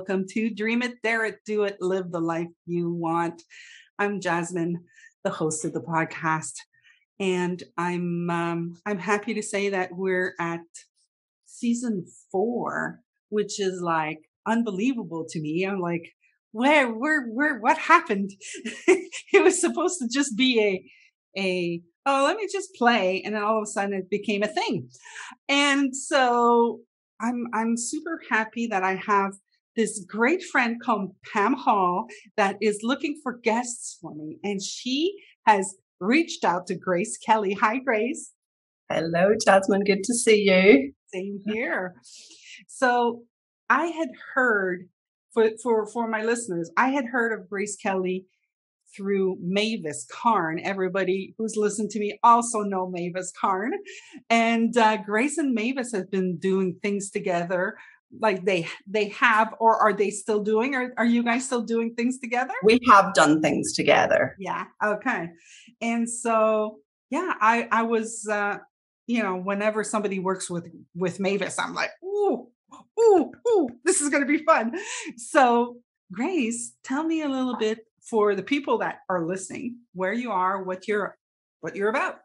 Welcome to Dream It, Dare It, Do It, Live the Life You Want. I'm Jasmine, the host of the podcast, and I'm um, I'm happy to say that we're at season four, which is like unbelievable to me. I'm like, where, where, where? What happened? it was supposed to just be a a oh, let me just play, and then all of a sudden it became a thing, and so I'm I'm super happy that I have this great friend called Pam Hall that is looking for guests for me. And she has reached out to Grace Kelly. Hi, Grace. Hello, Jasmine. Good to see you. Same here. So I had heard for for for my listeners, I had heard of Grace Kelly through Mavis Karn. Everybody who's listened to me also know Mavis Karn. And uh, Grace and Mavis have been doing things together like they they have or are they still doing or are you guys still doing things together? We have done things together. Yeah okay. And so yeah i i was uh you know whenever somebody works with with mavis i'm like ooh ooh ooh this is going to be fun. So grace tell me a little bit for the people that are listening where you are what you're what you're about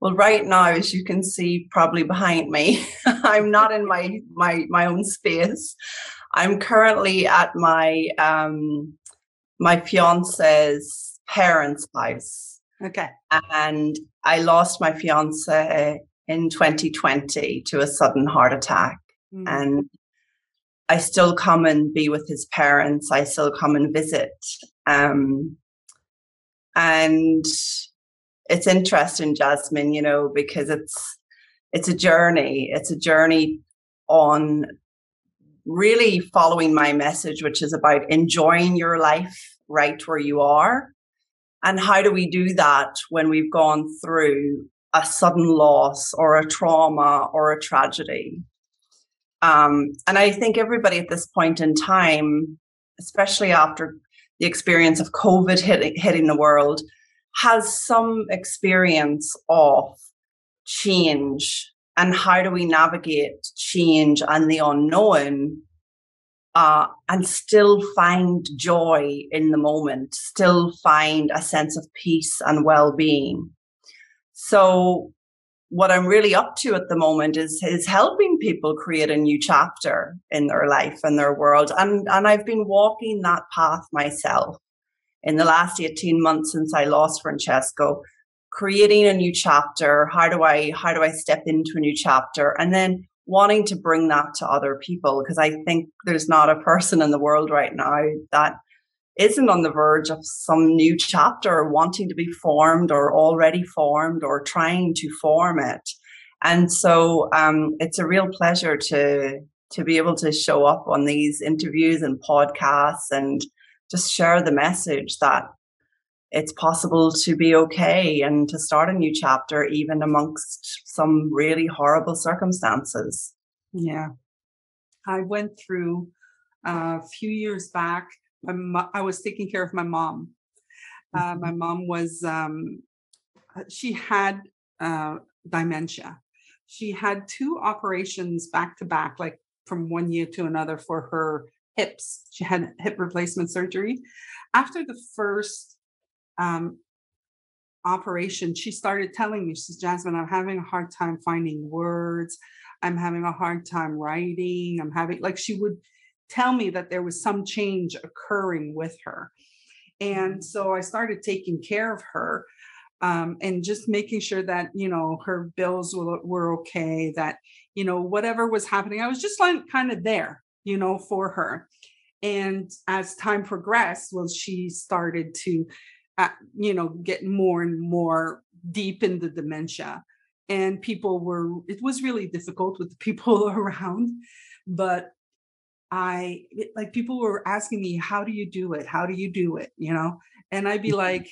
well right now as you can see probably behind me i'm not in my my my own space i'm currently at my um my fiance's parents house okay and i lost my fiance in 2020 to a sudden heart attack mm. and I still come and be with his parents. I still come and visit. Um, and it's interesting, Jasmine, you know, because it's it's a journey. It's a journey on really following my message, which is about enjoying your life right where you are. And how do we do that when we've gone through a sudden loss or a trauma or a tragedy? Um, and I think everybody at this point in time, especially after the experience of COVID hitting, hitting the world, has some experience of change and how do we navigate change and the unknown uh, and still find joy in the moment, still find a sense of peace and well being. So, what I'm really up to at the moment is is helping people create a new chapter in their life and their world. And and I've been walking that path myself in the last 18 months since I lost Francesco, creating a new chapter. How do I how do I step into a new chapter? And then wanting to bring that to other people because I think there's not a person in the world right now that isn't on the verge of some new chapter wanting to be formed or already formed or trying to form it. And so um, it's a real pleasure to to be able to show up on these interviews and podcasts and just share the message that it's possible to be okay and to start a new chapter even amongst some really horrible circumstances. Yeah. I went through uh, a few years back mo- I was taking care of my mom. Uh, my mm-hmm. mom was um, uh, she had uh, dementia. She had two operations back to back, like from one year to another for her hips. She had hip replacement surgery. After the first um, operation, she started telling me, she says, Jasmine, I'm having a hard time finding words. I'm having a hard time writing. I'm having, like, she would tell me that there was some change occurring with her. And mm-hmm. so I started taking care of her um, and just making sure that, you know, her bills were, were okay, that, you know, whatever was happening, I was just like kind of there, you know, for her. And as time progressed, well, she started to, uh, you know, get more and more deep in the dementia. And people were, it was really difficult with the people around. But I like people were asking me, how do you do it? How do you do it? You know? And I'd be mm-hmm. like,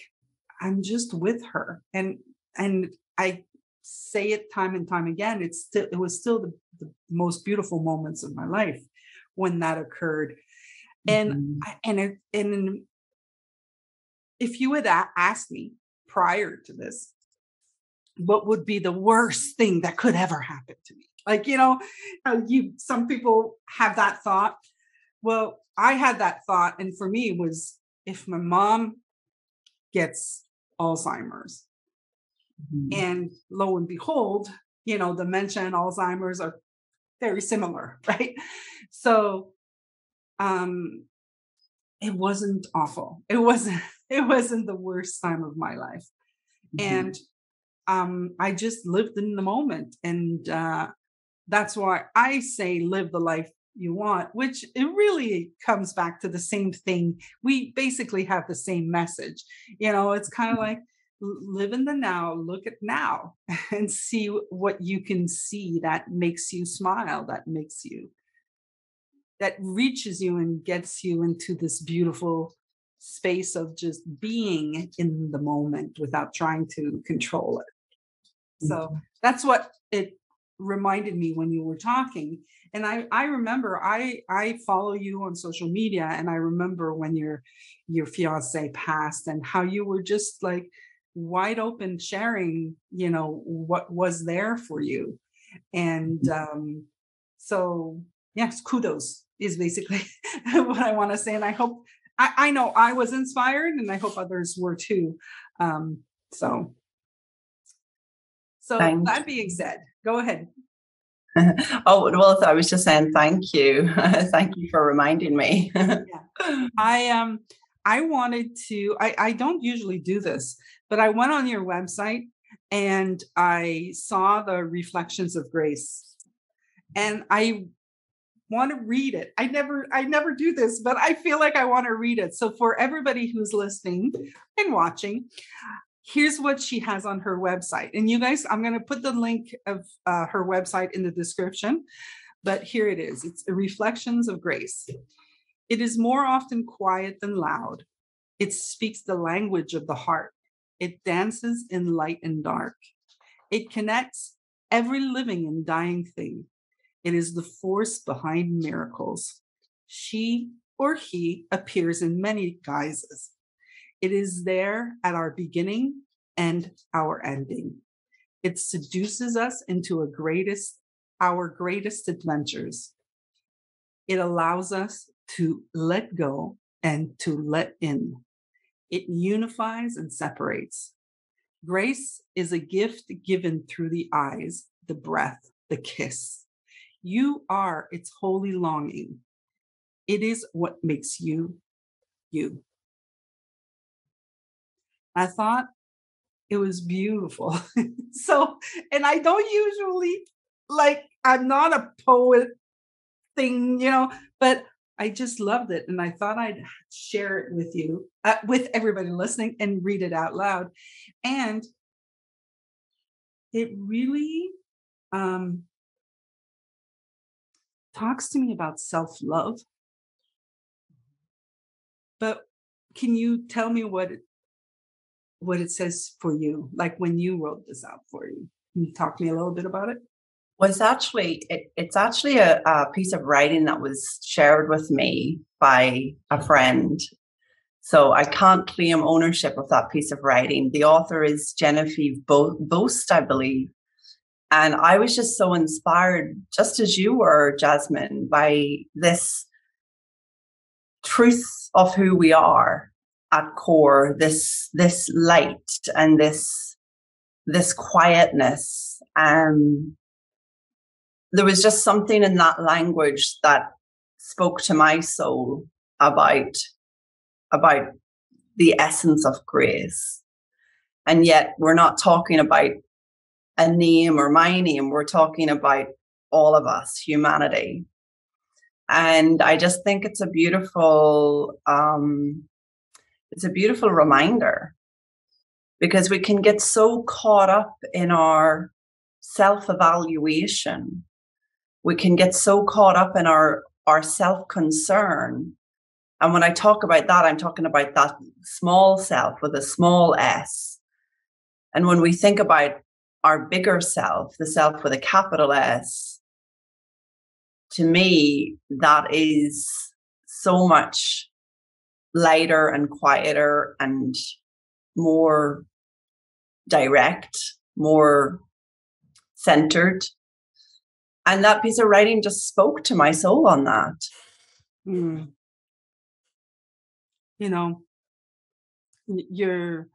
I'm just with her. And and I say it time and time again. It's still it was still the, the most beautiful moments of my life when that occurred. And mm-hmm. And and if you had asked me prior to this, what would be the worst thing that could ever happen to me? Like, you know, you some people have that thought. Well, I had that thought, and for me, was if my mom gets Alzheimer's, mm-hmm. and lo and behold, you know, dementia and Alzheimer's are very similar, right? So, um, it wasn't awful. It wasn't. It wasn't the worst time of my life, mm-hmm. and um, I just lived in the moment, and uh, that's why I say live the life you want, which it really comes back to the same thing. We basically have the same message. You know, it's kind of mm-hmm. like live in the now, look at now and see what you can see that makes you smile, that makes you, that reaches you and gets you into this beautiful space of just being in the moment without trying to control it. So mm-hmm. that's what it reminded me when you were talking and i i remember i i follow you on social media and i remember when your your fiance passed and how you were just like wide open sharing you know what was there for you and mm-hmm. um so yes kudos is basically what i want to say and i hope I, I know i was inspired and i hope others were too um so so Thanks. that being said go ahead. oh well, I was just saying thank you, thank you for reminding me. yeah. I um I wanted to. I I don't usually do this, but I went on your website and I saw the reflections of grace, and I want to read it. I never I never do this, but I feel like I want to read it. So for everybody who's listening and watching, here's what she has on her website. And you guys, I'm going to put the link of uh, her website in the description, but here it is it's Reflections of Grace. It is more often quiet than loud. It speaks the language of the heart. It dances in light and dark. It connects every living and dying thing. It is the force behind miracles. She or he appears in many guises it is there at our beginning and our ending. It seduces us into a greatest, our greatest adventures. It allows us to let go and to let in. It unifies and separates. Grace is a gift given through the eyes, the breath, the kiss. You are its holy longing. It is what makes you you. I thought it was beautiful. so, and I don't usually like, I'm not a poet thing, you know, but I just loved it. And I thought I'd share it with you, uh, with everybody listening, and read it out loud. And it really um, talks to me about self love. But can you tell me what it what it says for you, like when you wrote this out for you. Can you talk to me a little bit about it? It's actually it, it's actually a, a piece of writing that was shared with me by a friend. So I can't claim ownership of that piece of writing. The author is Genevieve Bo- Boast, I believe. And I was just so inspired, just as you were, Jasmine, by this truth of who we are at core this this light and this this quietness um there was just something in that language that spoke to my soul about about the essence of grace and yet we're not talking about a name or my name we're talking about all of us humanity and i just think it's a beautiful um it's a beautiful reminder because we can get so caught up in our self evaluation. We can get so caught up in our, our self concern. And when I talk about that, I'm talking about that small self with a small s. And when we think about our bigger self, the self with a capital S, to me, that is so much lighter and quieter and more direct, more centered. And that piece of writing just spoke to my soul on that. Mm. You know, you're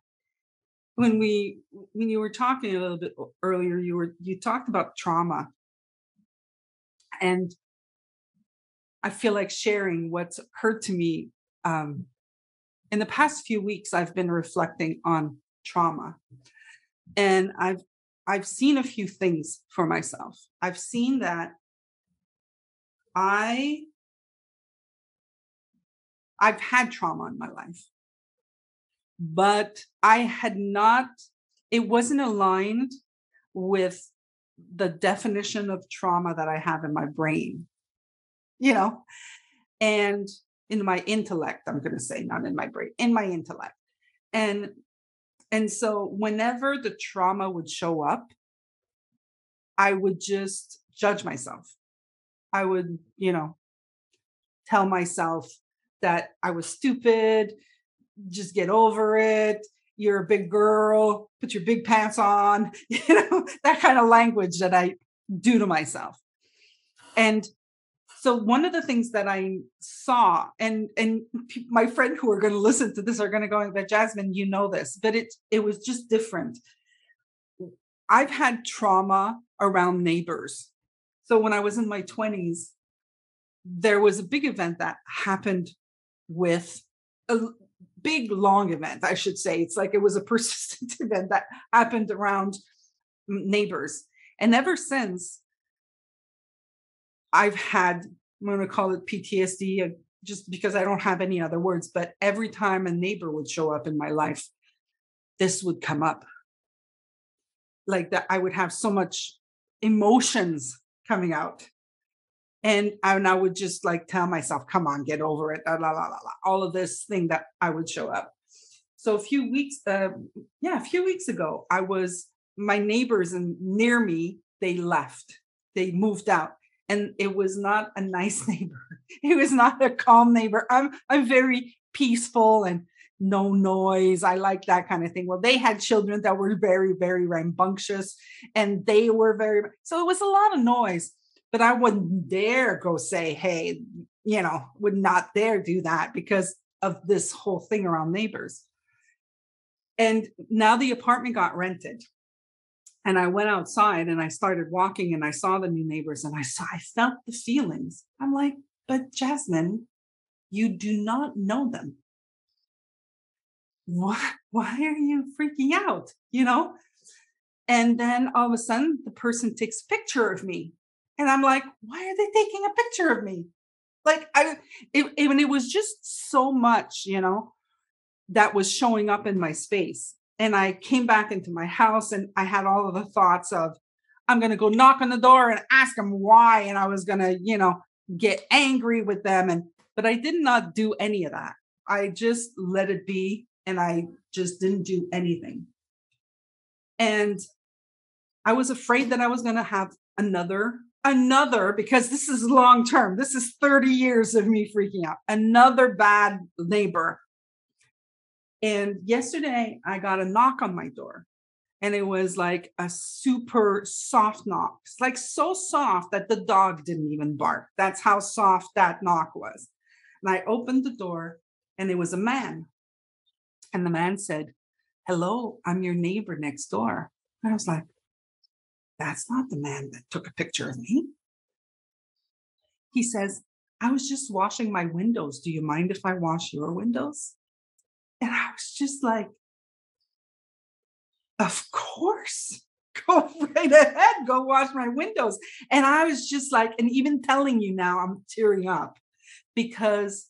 when we when you were talking a little bit earlier, you were you talked about trauma. And I feel like sharing what's occurred to me um, in the past few weeks. I've been reflecting on trauma, and I've I've seen a few things for myself. I've seen that I I've had trauma in my life, but I had not, it wasn't aligned with the definition of trauma that I have in my brain, you know, and in my intellect, I'm going to say, not in my brain, in my intellect. And and so whenever the trauma would show up, I would just judge myself. I would, you know, tell myself that I was stupid, just get over it. You're a big girl, put your big pants on, you know, that kind of language that I do to myself. And so one of the things that I saw, and and my friend who are going to listen to this are going to go, but Jasmine, you know this, but it it was just different. I've had trauma around neighbors. So when I was in my 20s, there was a big event that happened with a big long event, I should say. It's like it was a persistent event that happened around neighbors. And ever since, I've had, I'm going to call it PTSD uh, just because I don't have any other words, but every time a neighbor would show up in my life, this would come up. Like that, I would have so much emotions coming out. And I, and I would just like tell myself, come on, get over it, la, la, la, la, all of this thing that I would show up. So a few weeks, uh, yeah, a few weeks ago, I was, my neighbors and near me, they left, they moved out and it was not a nice neighbor. It was not a calm neighbor. I'm I'm very peaceful and no noise. I like that kind of thing. Well, they had children that were very, very rambunctious and they were very, so it was a lot of noise, but I wouldn't dare go say, hey, you know, would not dare do that because of this whole thing around neighbors. And now the apartment got rented and I went outside and I started walking and I saw the new neighbors and I saw I felt the feelings. I'm like, but Jasmine, you do not know them. Why, why are you freaking out? You know? And then all of a sudden the person takes picture of me. And I'm like, why are they taking a picture of me? Like I it, it, it was just so much, you know, that was showing up in my space and I came back into my house and I had all of the thoughts of, I'm going to go knock on the door and ask them why. And I was going to, you know, get angry with them. And, but I did not do any of that. I just let it be and I just didn't do anything. And I was afraid that I was going to have another, another, because this is long term. This is 30 years of me freaking out, another bad neighbor and yesterday I got a knock on my door and it was like a super soft knock. It's like so soft that the dog didn't even bark. That's how soft that knock was. And I opened the door and it was a man. And the man said, Hello, I'm your neighbor next door. And I was like, That's not the man that took a picture of me. He says, I was just washing my windows. Do you mind if I wash your windows? And I was just like, of course, go right ahead, go wash my windows. And I was just like, and even telling you now, I'm tearing up because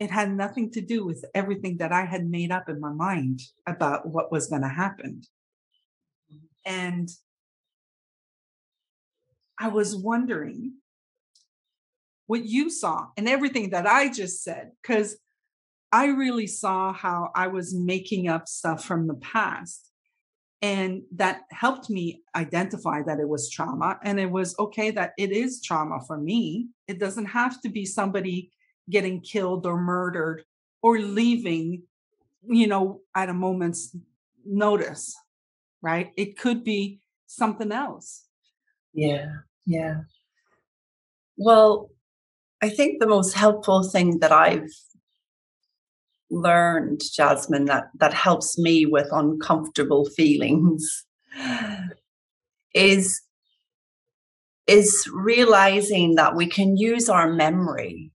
it had nothing to do with everything that I had made up in my mind about what was going to happen. And I was wondering what you saw and everything that I just said, because I really saw how I was making up stuff from the past. And that helped me identify that it was trauma. And it was okay that it is trauma for me. It doesn't have to be somebody getting killed or murdered or leaving, you know, at a moment's notice, right? It could be something else. Yeah, yeah. Well, I think the most helpful thing that I've learned, Jasmine, that that helps me with uncomfortable feelings is is realizing that we can use our memory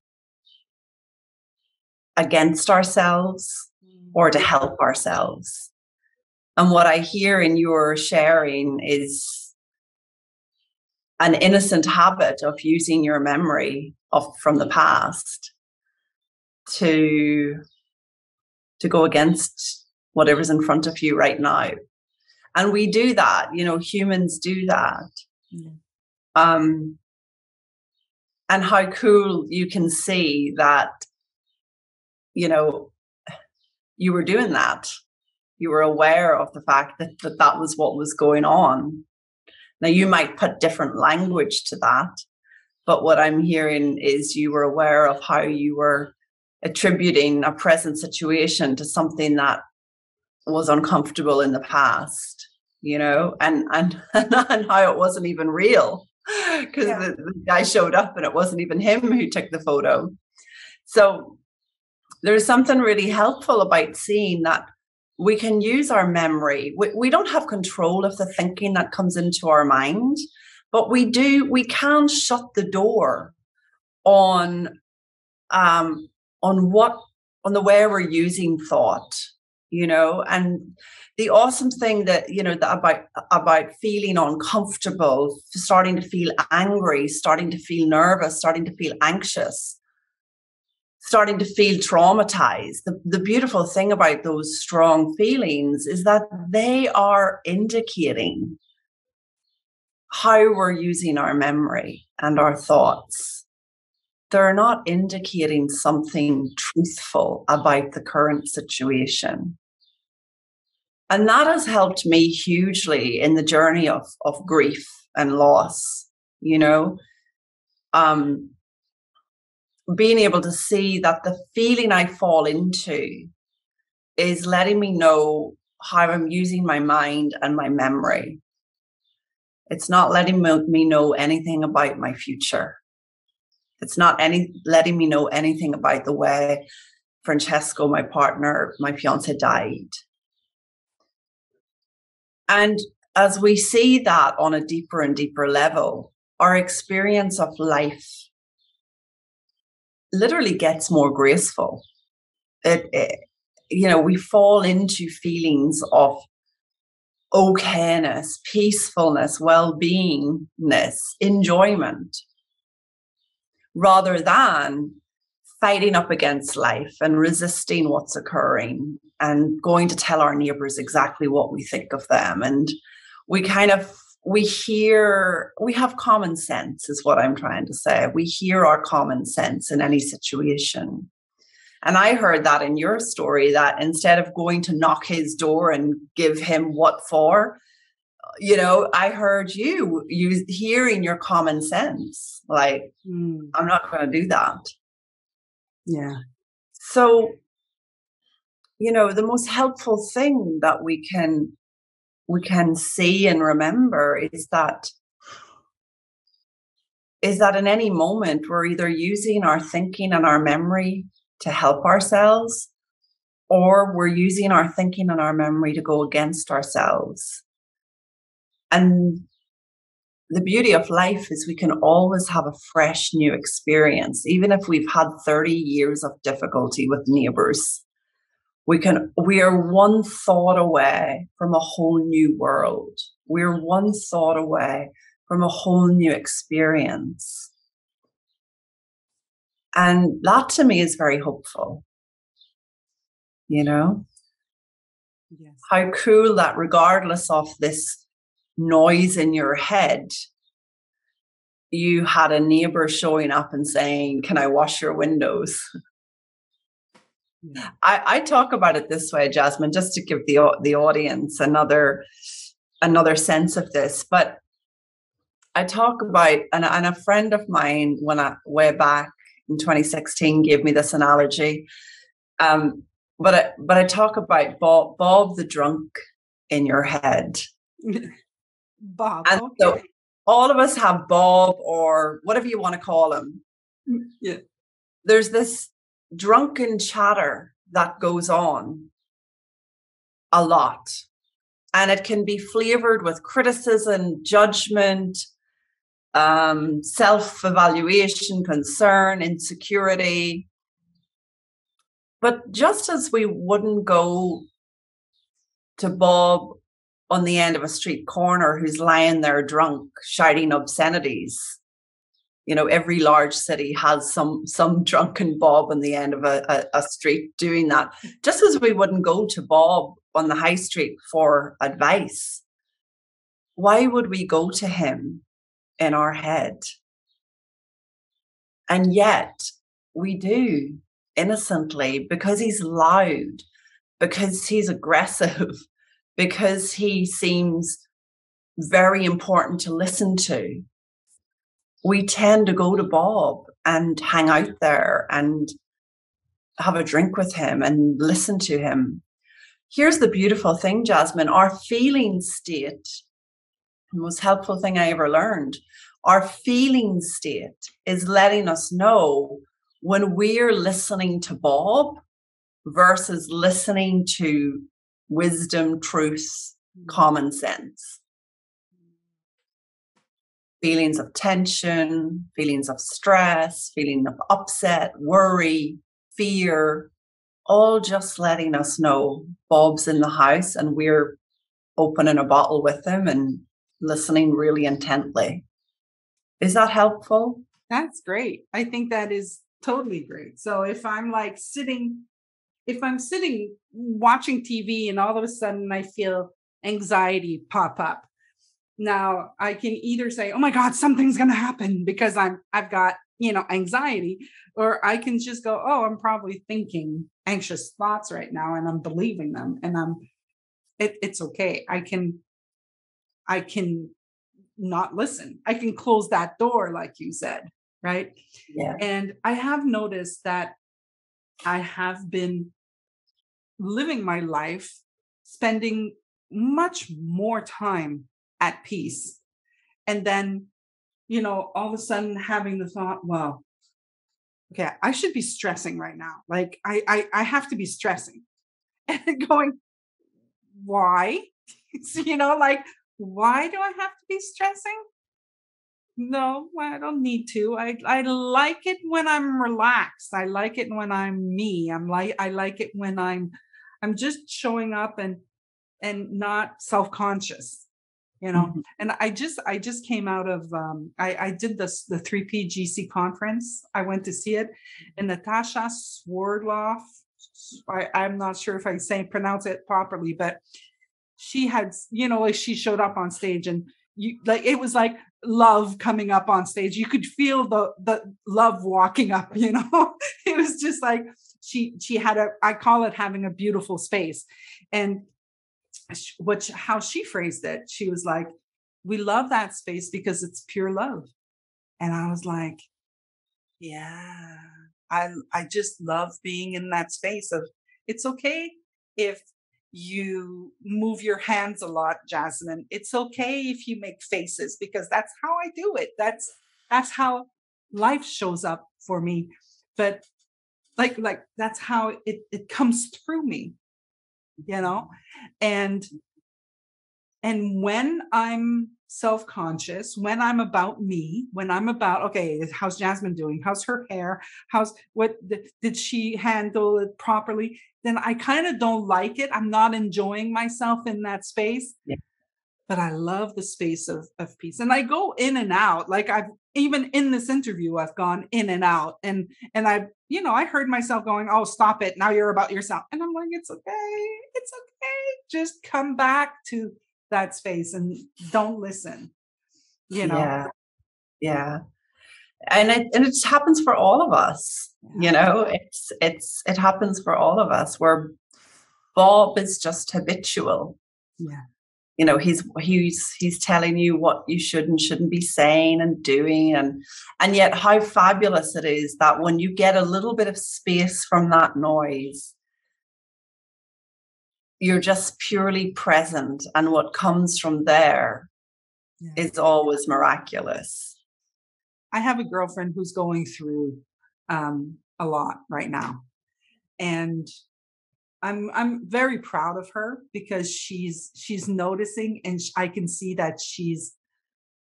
against ourselves or to mm. help ourselves. And what I hear in your sharing is an innocent habit of using your memory of from the past to to go against whatever's in front of you right now. And we do that you know humans do that. Yeah. um and how cool you can see that you know you were doing that. You were aware of the fact that that, that was what was going on. Now you might put different language to that but what I'm hearing is you were aware of how you were attributing a present situation to something that was uncomfortable in the past, you know, and and and how it wasn't even real because yeah. the, the guy showed up and it wasn't even him who took the photo. So there's something really helpful about seeing that we can use our memory. We, we don't have control of the thinking that comes into our mind, but we do, we can shut the door on um on what on the way we're using thought, you know, and the awesome thing that you know that about about feeling uncomfortable starting to feel angry starting to feel nervous starting to feel anxious starting to feel traumatized the, the beautiful thing about those strong feelings is that they are indicating how we're using our memory and our thoughts. They're not indicating something truthful about the current situation. And that has helped me hugely in the journey of, of grief and loss, you know. Um, being able to see that the feeling I fall into is letting me know how I'm using my mind and my memory. It's not letting me know anything about my future. It's not any letting me know anything about the way Francesco, my partner, my fiance died. And as we see that on a deeper and deeper level, our experience of life literally gets more graceful. It, it, you know, we fall into feelings of okayness, peacefulness, well beingness, enjoyment, rather than fighting up against life and resisting what's occurring and going to tell our neighbors exactly what we think of them. And we kind of we hear we have common sense is what i'm trying to say we hear our common sense in any situation and I heard that in your story that instead of going to knock his door and give him what for, you know, I heard you you hearing your common sense. Like, mm. I'm not going to do that. Yeah. So, you know, the most helpful thing that we can we can see and remember is that is that in any moment we're either using our thinking and our memory to help ourselves, or we're using our thinking and our memory to go against ourselves. And the beauty of life is we can always have a fresh new experience, even if we've had 30 years of difficulty with neighbors. We can we are one thought away from a whole new world. We're one thought away from a whole new experience. And that to me is very hopeful. You know? Yes. How cool that, regardless of this noise in your head, you had a neighbor showing up and saying, Can I wash your windows? Yeah. I, I talk about it this way, Jasmine, just to give the the audience another another sense of this. But I talk about and, and a friend of mine when I way back in 2016 gave me this analogy. Um, but I, but I talk about Bob, Bob the drunk in your head. Bob. And okay. so all of us have Bob or whatever you want to call him. Mm, yeah. There's this drunken chatter that goes on a lot. And it can be flavored with criticism, judgment, um, self evaluation, concern, insecurity. But just as we wouldn't go to Bob on the end of a street corner who's lying there drunk, shouting obscenities, you know, every large city has some some drunken Bob on the end of a, a, a street doing that. Just as we wouldn't go to Bob on the high street for advice, why would we go to him in our head? And yet we do innocently because he's loud, because he's aggressive, because he seems very important to listen to. We tend to go to Bob and hang out there and have a drink with him and listen to him. Here's the beautiful thing, Jasmine our feeling state, the most helpful thing I ever learned, our feeling state is letting us know when we're listening to Bob versus listening to wisdom, truth, mm. common sense. Feelings of tension, feelings of stress, feeling of upset, worry, fear, all just letting us know Bob's in the house and we're opening a bottle with him and listening really intently. Is that helpful? That's great. I think that is totally great. So if I'm like sitting, if I'm sitting watching TV and all of a sudden I feel anxiety pop up, now I can either say, "Oh my God, something's going to happen," because I'm I've got you know anxiety, or I can just go, "Oh, I'm probably thinking anxious thoughts right now, and I'm believing them, and I'm it, it's okay. I can I can not listen. I can close that door, like you said, right? Yeah. And I have noticed that I have been living my life spending much more time at peace. And then, you know, all of a sudden having the thought, well, okay, I should be stressing right now. Like I I, I have to be stressing. And going, why? so, you know, like, why do I have to be stressing? no, I don't need to. I I like it when I'm relaxed. I like it when I'm me. I'm like I like it when I'm I'm just showing up and and not self-conscious. You know, mm-hmm. and I just I just came out of um I I did this the 3pgc conference. I went to see it and Natasha Swerdloff. I, I'm not sure if I say pronounce it properly, but she had, you know, like she showed up on stage and you like it was like love coming up on stage you could feel the the love walking up you know it was just like she she had a i call it having a beautiful space. And what how she phrased it she was like we love that space because it's pure love. And i was like yeah i i just love being in that space of it's okay if you move your hands a lot jasmine. It's okay if you make faces because that's how i do it. That's that's how life shows up for me. But like like that's how it it comes through me you know? And and when i'm self-conscious when i'm about me when i'm about okay how's jasmine doing? How's her hair? How's what did she handle it properly? Then i kind of don't like it. I'm not enjoying myself in that space. Yeah. but i love the space of, of peace. And i go in and out. Like i've even in this interview i've gone in and out and and i you know i heard myself going oh stop it now you're about yourself and i'm like it's okay it's okay just come back to that space and don't listen you know? Yeah yeah and it and it happens for all of us you know it's it's it happens for all of us where bob is just habitual. Yeah you know he's he's he's telling you what you should and shouldn't be saying and doing and and yet how fabulous it is that when you get a little bit of space from that noise you're just purely present and what comes from there yeah. is always miraculous. I have a girlfriend who's going through um, a lot right now, and I'm I'm very proud of her because she's she's noticing and I can see that she's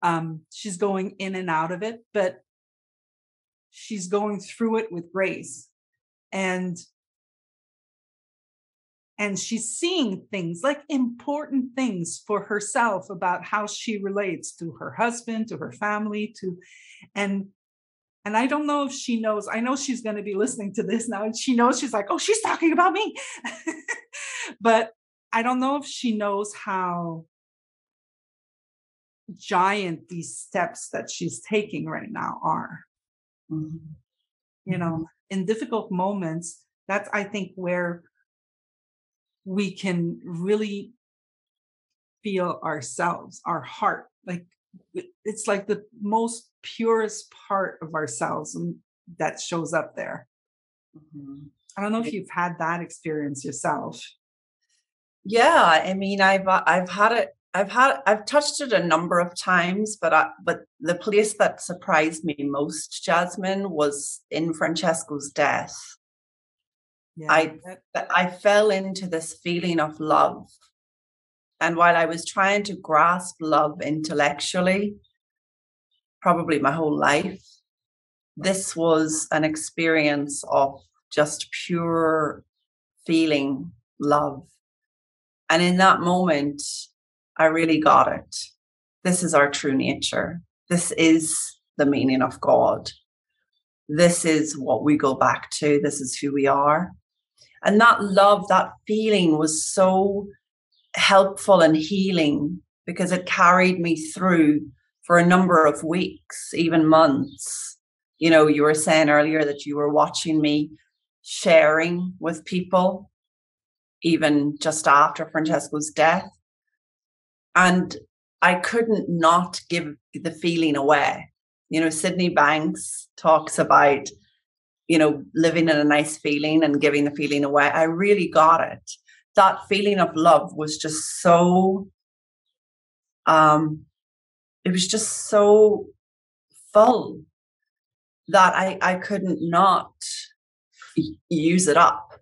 um, she's going in and out of it, but she's going through it with grace, and and she's seeing things like important things for herself about how she relates to her husband to her family to and and i don't know if she knows i know she's going to be listening to this now and she knows she's like oh she's talking about me but i don't know if she knows how giant these steps that she's taking right now are mm-hmm. you know mm-hmm. in difficult moments that's i think where we can really feel ourselves, our heart. Like it's like the most purest part of ourselves and that shows up there. Mm-hmm. I don't know if you've had that experience yourself. Yeah, I mean, I've uh, I've had it. I've had I've touched it a number of times, but I, but the place that surprised me most, Jasmine, was in Francesco's death. Yeah. I I fell into this feeling of love. And while I was trying to grasp love intellectually, probably my whole life, this was an experience of just pure feeling love. And in that moment, I really got it. This is our true nature. This is the meaning of God. This is what we go back to. This is who we are. And that love, that feeling was so helpful and healing because it carried me through for a number of weeks, even months. You know, you were saying earlier that you were watching me sharing with people, even just after Francesco's death. And I couldn't not give the feeling away. You know, Sydney Banks talks about you know, living in a nice feeling and giving the feeling away. I really got it. That feeling of love was just so um it was just so full that I I couldn't not use it up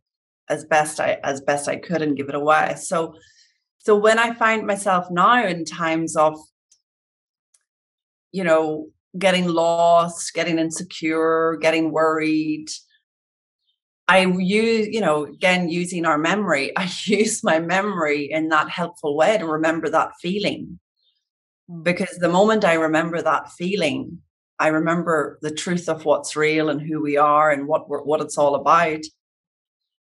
as best I as best I could and give it away. So so when I find myself now in times of you know getting lost, getting insecure, getting worried. I use, you know, again, using our memory, I use my memory in that helpful way to remember that feeling. Hmm. Because the moment I remember that feeling, I remember the truth of what's real and who we are and what what it's all about.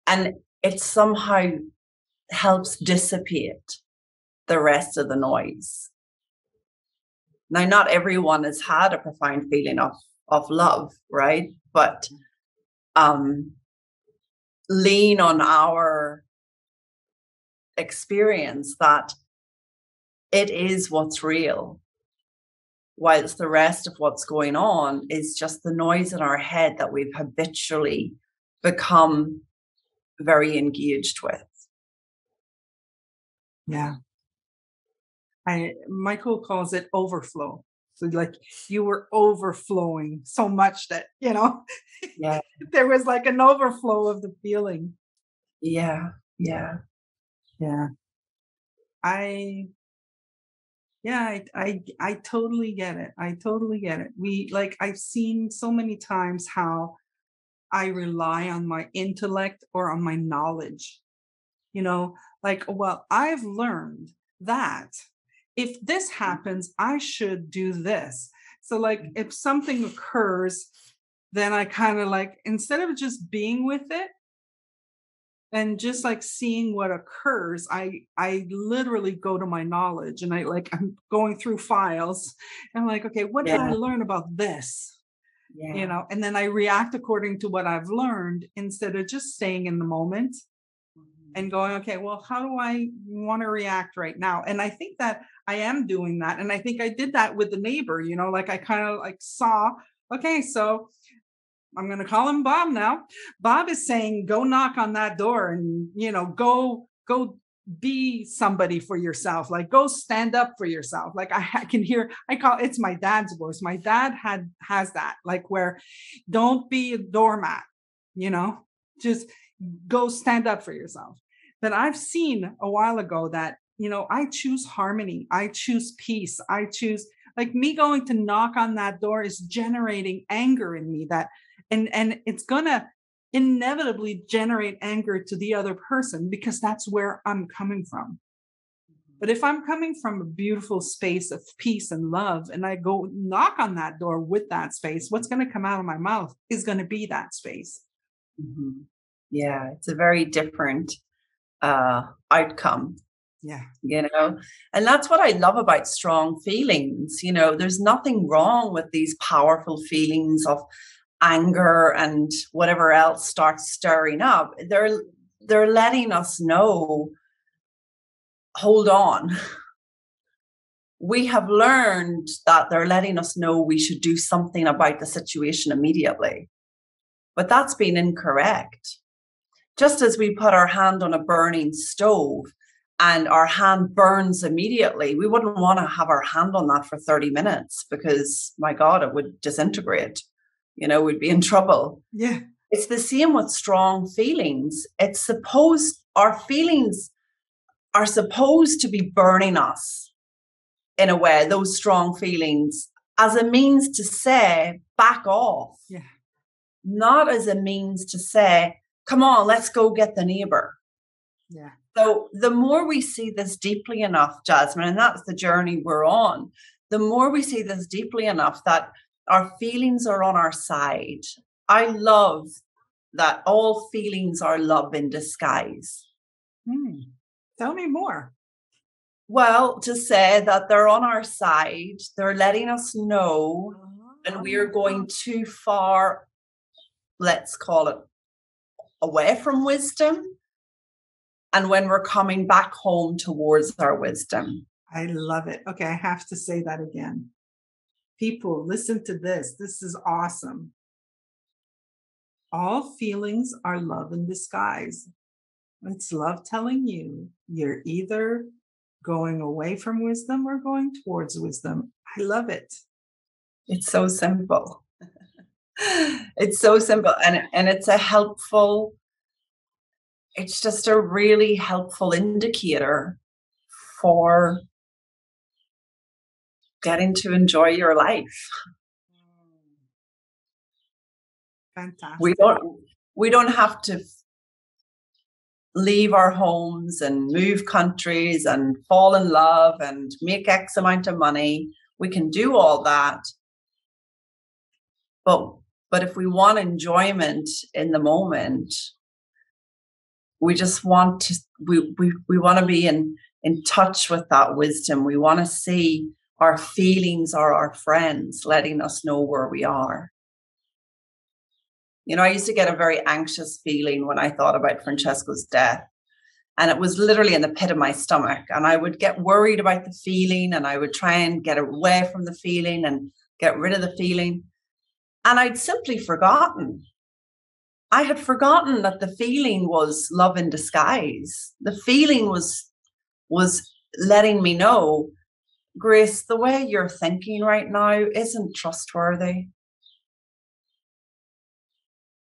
And it somehow helps dissipate the rest of the noise. Now, not everyone has had a profound feeling of of love, right? But um, lean on our experience that it is what's real, whilst the rest of what's going on is just the noise in our head that we've habitually become very engaged with. Yeah. I Michael calls it overflow. So like you were overflowing so much that, you know, yeah. there was like an overflow of the feeling. Yeah. Yeah. Yeah. I yeah, I, I I totally get it. I totally get it. We like I've seen so many times how I rely on my intellect or on my knowledge. You know, like well, I've learned that if this mm. happens, I should do this. So, like, mm. if something occurs, then I kind of like, instead of just being with it and just like seeing what occurs, I I literally go to my knowledge and I like I'm going through files and I'm like, okay, what yeah. did I learn about this? Yeah. You know, and then I react according to what I've learned instead of just staying in the moment and going, okay, well, how do I want to react right now? And I think that I am doing that. And I think I did that with the neighbor, you know, like I kind of like saw, okay, so I'm going to call him Bob now. Bob is saying, go knock on that door and, you know, go, go be somebody for yourself like go stand up for yourself like I, I, can hear i call it's my dad's voice my dad had has that like where don't be a doormat you know just go stand up for yourself but i've seen a while ago that you know i choose harmony i choose peace i choose like me going to knock on that door is generating anger in me that and and it's gonna inevitably generate anger to the other person because that's where I'm coming from. But if I'm coming from a beautiful space of peace and love, and I go knock on that door with that space, what's going to come out of my mouth is going to be that space. Mm-hmm. Yeah, it's a very different uh, outcome. Yeah. You know, and that's what I love about strong feelings. You know, there's nothing wrong with these powerful feelings of anger and whatever else starts stirring up they're they're letting us know hold on we have learned that they're letting us know we should do something about the situation immediately but that's been incorrect just as we put our hand on a burning stove and our hand burns immediately, we wouldn't want to have our hand on that for 30 minutes because, my God, it would disintegrate you know, we'd be in trouble. Yeah. It's the same with strong feelings. It's supposed, our feelings are supposed to be burning us in a way, those strong feelings, as a means to say, back off. Yeah. Not as a means to say, come on, let's go get the neighbor. Yeah. So the more we see this deeply enough, Jasmine, and that's the journey we're on, the more we see this deeply enough that our feelings are on our side. I love that all feelings are love in disguise. Hmm. Tell me more. Well, to say that they're on our side, they're letting us know, and we are going ah. too far, let's call it away from wisdom. And when we're coming back home towards our wisdom. I love it. Okay, I have to say that again. People, listen to this. This is awesome. All feelings are love in disguise. It's love telling you you're either going away from wisdom or going towards wisdom. I love it. It's so simple. It's so simple and and it's a helpful it's just a really helpful indicator for getting to enjoy your life. Fantastic. We don't we don't have to leave our homes and move countries and fall in love and make X amount of money. We can do all that. But but if we want enjoyment in the moment, we just want to we we, we want to be in in touch with that wisdom. We want to see our feelings are our friends, letting us know where we are. You know, I used to get a very anxious feeling when I thought about Francesco's death. And it was literally in the pit of my stomach. And I would get worried about the feeling and I would try and get away from the feeling and get rid of the feeling. And I'd simply forgotten. I had forgotten that the feeling was love in disguise. The feeling was was letting me know Grace, the way you're thinking right now isn't trustworthy.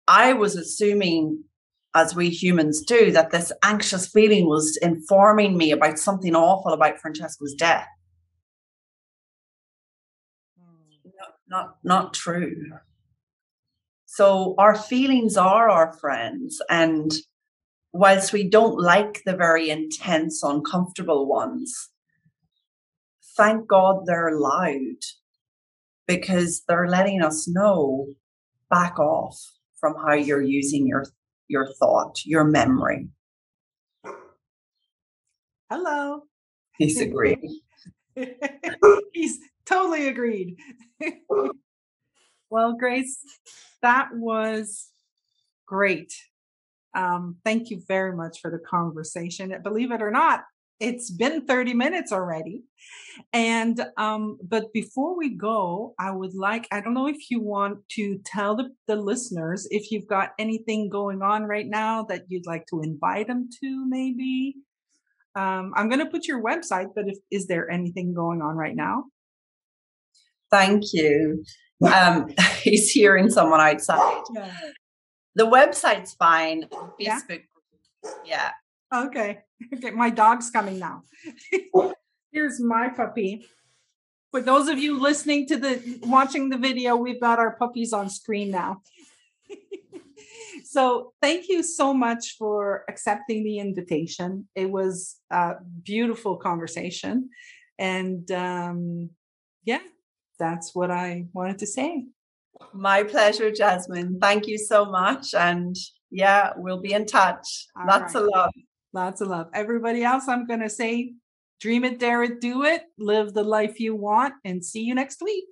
I was assuming, as we humans do, that this anxious feeling was informing me about something awful about Francesco's death. Hmm. Not, not, not true. So our feelings are our friends. And whilst we don't like the very intense, uncomfortable ones, thank God they're loud because they're letting us know back off from how you're using your your thought, your memory. Hello. He's agreed. He's totally agreed. well, Grace, that was great. Um, thank you very much for the conversation. Believe it or not, it's been 30 minutes already and um but before we go i would like i don't know if you want to tell the, the listeners if you've got anything going on right now that you'd like to invite them to maybe Um, I'm going to put your website, but if, is there anything going on right now? Thank you. Um, he's hearing someone outside. Yeah. The website's fine. Facebook, yeah. yeah. Okay. Okay. My dog's coming now. Here's my puppy. For those of you listening to the watching the video, we've got our puppies on screen now. so thank you so much for accepting the invitation. It was a beautiful conversation. And um, yeah, that's what I wanted to say. My pleasure, Jasmine. Thank you so much. And yeah, we'll be in touch. All Lots right. of love. Lots of love. Everybody else, I'm going to say dream it, dare it, do it, live the life you want, and see you next week.